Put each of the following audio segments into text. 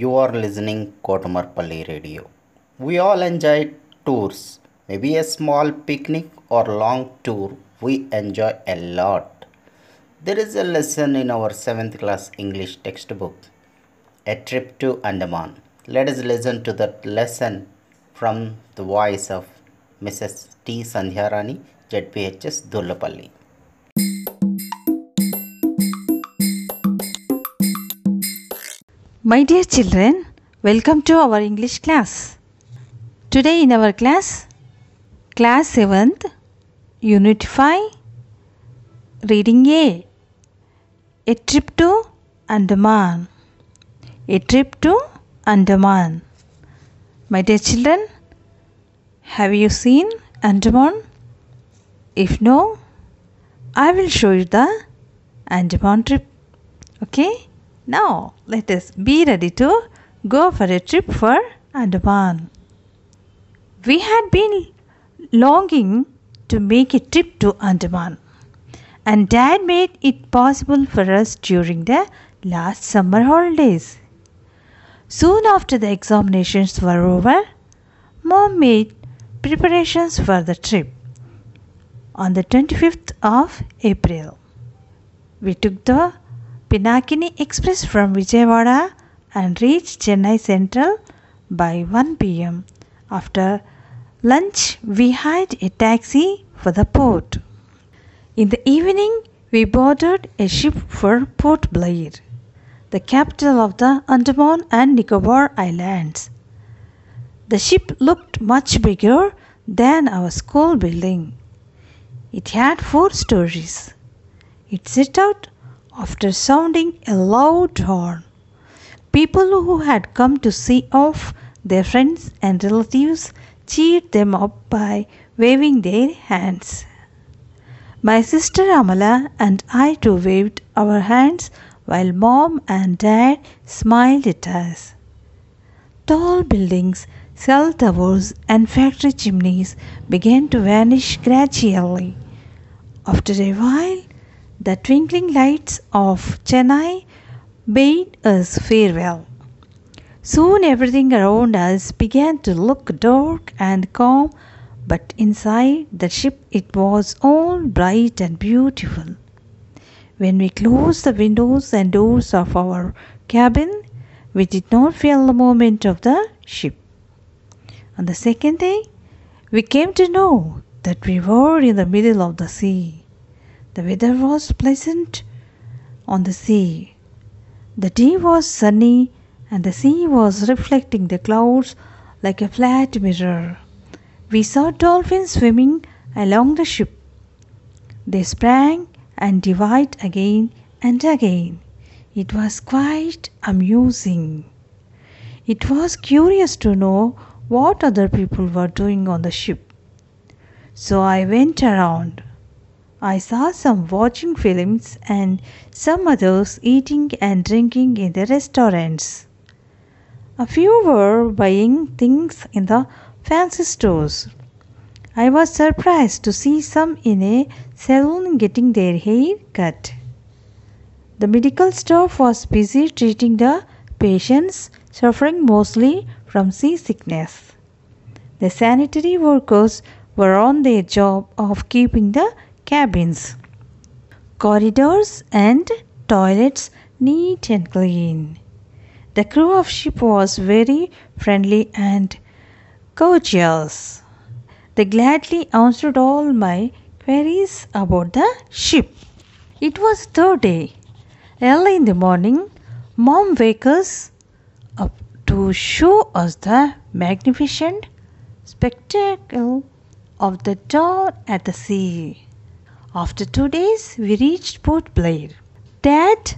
You are listening Kotamarpalli Radio. We all enjoy tours, maybe a small picnic or long tour. We enjoy a lot. There is a lesson in our 7th class English textbook, A Trip to Andaman. Let us listen to that lesson from the voice of Mrs. T. Sandhyarani, ZPHS Dhoolapally. My dear children, welcome to our English class. Today in our class, class 7th, Unit 5, Reading A, A Trip to Andaman. A Trip to Andaman. My dear children, have you seen Andaman? If no, I will show you the Andaman trip. Okay? Now, let us be ready to go for a trip for Andaman. We had been longing to make a trip to Andaman, and Dad made it possible for us during the last summer holidays. Soon after the examinations were over, Mom made preparations for the trip on the 25th of April. We took the Pinakini Express from Vijayawada and reached Chennai Central by 1 pm. After lunch, we hired a taxi for the port. In the evening, we boarded a ship for Port Blair, the capital of the Andaman and Nicobar Islands. The ship looked much bigger than our school building. It had four stories. It set out after sounding a loud horn. People who had come to see off their friends and relatives cheered them up by waving their hands. My sister Amala and I too waved our hands while mom and dad smiled at us. Tall buildings, cell towers, and factory chimneys began to vanish gradually. After a while, the twinkling lights of Chennai bade us farewell. Soon everything around us began to look dark and calm, but inside the ship it was all bright and beautiful. When we closed the windows and doors of our cabin, we did not feel the movement of the ship. On the second day, we came to know that we were in the middle of the sea. The weather was pleasant on the sea. The day was sunny and the sea was reflecting the clouds like a flat mirror. We saw dolphins swimming along the ship. They sprang and dived again and again. It was quite amusing. It was curious to know what other people were doing on the ship. So I went around. I saw some watching films and some others eating and drinking in the restaurants. A few were buying things in the fancy stores. I was surprised to see some in a salon getting their hair cut. The medical staff was busy treating the patients suffering mostly from seasickness. The sanitary workers were on their job of keeping the cabins, corridors, and toilets neat and clean. The crew of ship was very friendly and courteous. They gladly answered all my queries about the ship. It was third day. Early in the morning, Mom wakes us up to show us the magnificent spectacle of the dawn at the sea. After two days, we reached Port Blair. Dad,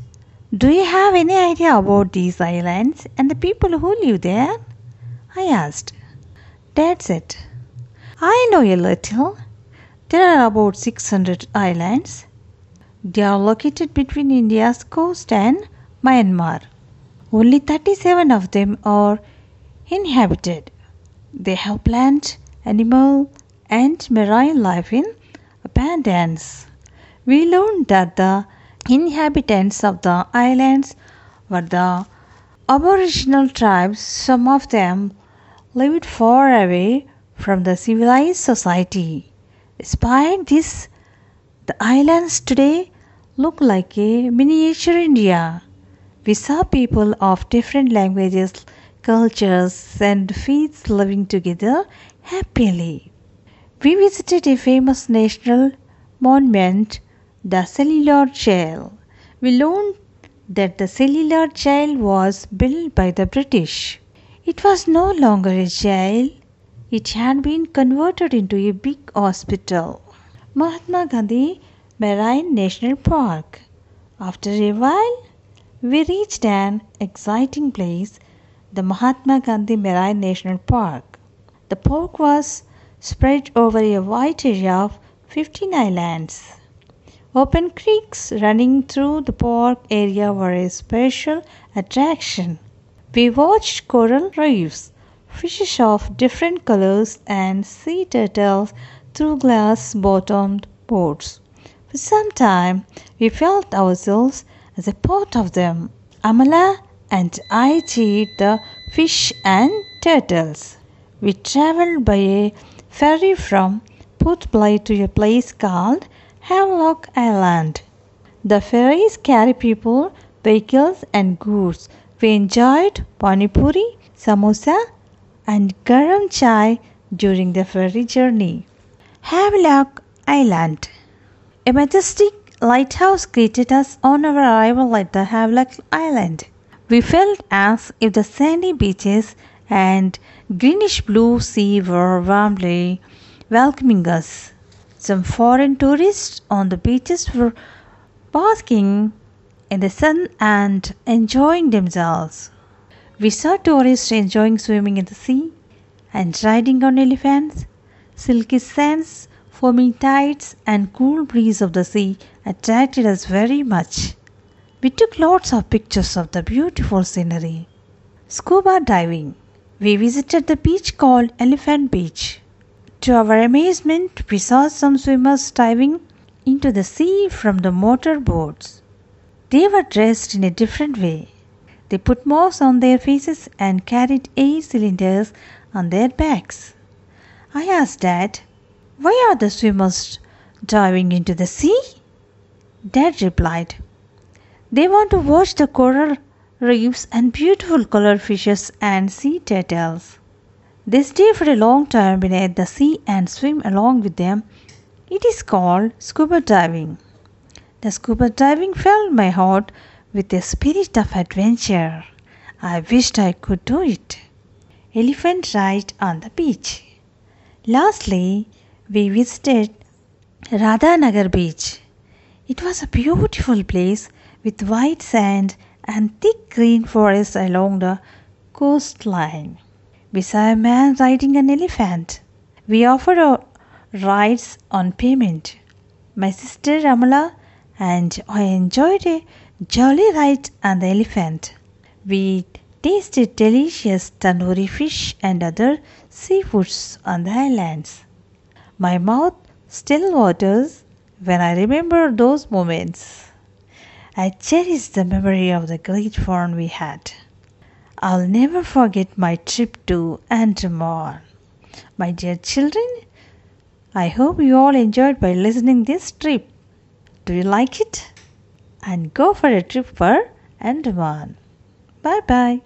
do you have any idea about these islands and the people who live there? I asked. Dad said, I know a little. There are about 600 islands. They are located between India's coast and Myanmar. Only 37 of them are inhabited. They have plant, animal, and marine life in We learned that the inhabitants of the islands were the Aboriginal tribes, some of them lived far away from the civilized society. Despite this, the islands today look like a miniature India. We saw people of different languages, cultures, and faiths living together happily. We visited a famous national monument, the Cellular Jail. We learned that the Cellular Jail was built by the British. It was no longer a jail, it had been converted into a big hospital. Mahatma Gandhi Marine National Park. After a while, we reached an exciting place, the Mahatma Gandhi Marine National Park. The park was spread over a wide area of 15 islands. Open creeks running through the park area were a special attraction. We watched coral reefs, fishes of different colors, and sea turtles through glass bottomed boats. For some time, we felt ourselves as a part of them. Amala and I cheered the fish and turtles. We traveled by a ferry from Port Blair to a place called Havelock Island. The ferries carry people, vehicles, and goods. We enjoyed pani puri, samosa, and garam chai during the ferry journey. Havelock Island. A majestic lighthouse greeted us on our arrival at the Havelock Island. We felt as if the sandy beaches and greenish blue sea were warmly welcoming us. Some foreign tourists on the beaches were basking in the sun and enjoying themselves. We saw tourists enjoying swimming in the sea and riding on elephants. Silky sands, foaming tides, and cool breeze of the sea attracted us very much. We took lots of pictures of the beautiful scenery. Scuba diving. We visited the beach called Elephant Beach. To our amazement, we saw some swimmers diving into the sea from the motor boats. They were dressed in a different way. They put moss on their faces and carried air cylinders on their backs. I asked Dad, Why are the swimmers diving into the sea? Dad replied, They want to watch the coral reefs and beautiful colored fishes and sea turtles. They stay for a long time beneath the sea and swim along with them. It is called scuba diving. The scuba diving filled my heart with a spirit of adventure. I wished I could do it. Elephant ride on the beach. Lastly, we visited Radhanagar beach. It was a beautiful place with white sand and thick green forests along the coastline. We saw a man riding an elephant. We offered our rides on payment. My sister Amala and I enjoyed a jolly ride on the elephant. We tasted delicious tandoori fish and other seafoods on the islands. My mouth still waters when I remember those moments. I cherish the memory of the great fun we had. I'll never forget my trip to Andaman. My dear children, I hope you all enjoyed by listening this trip. Do you like it? And go for a trip for Andaman. Bye bye.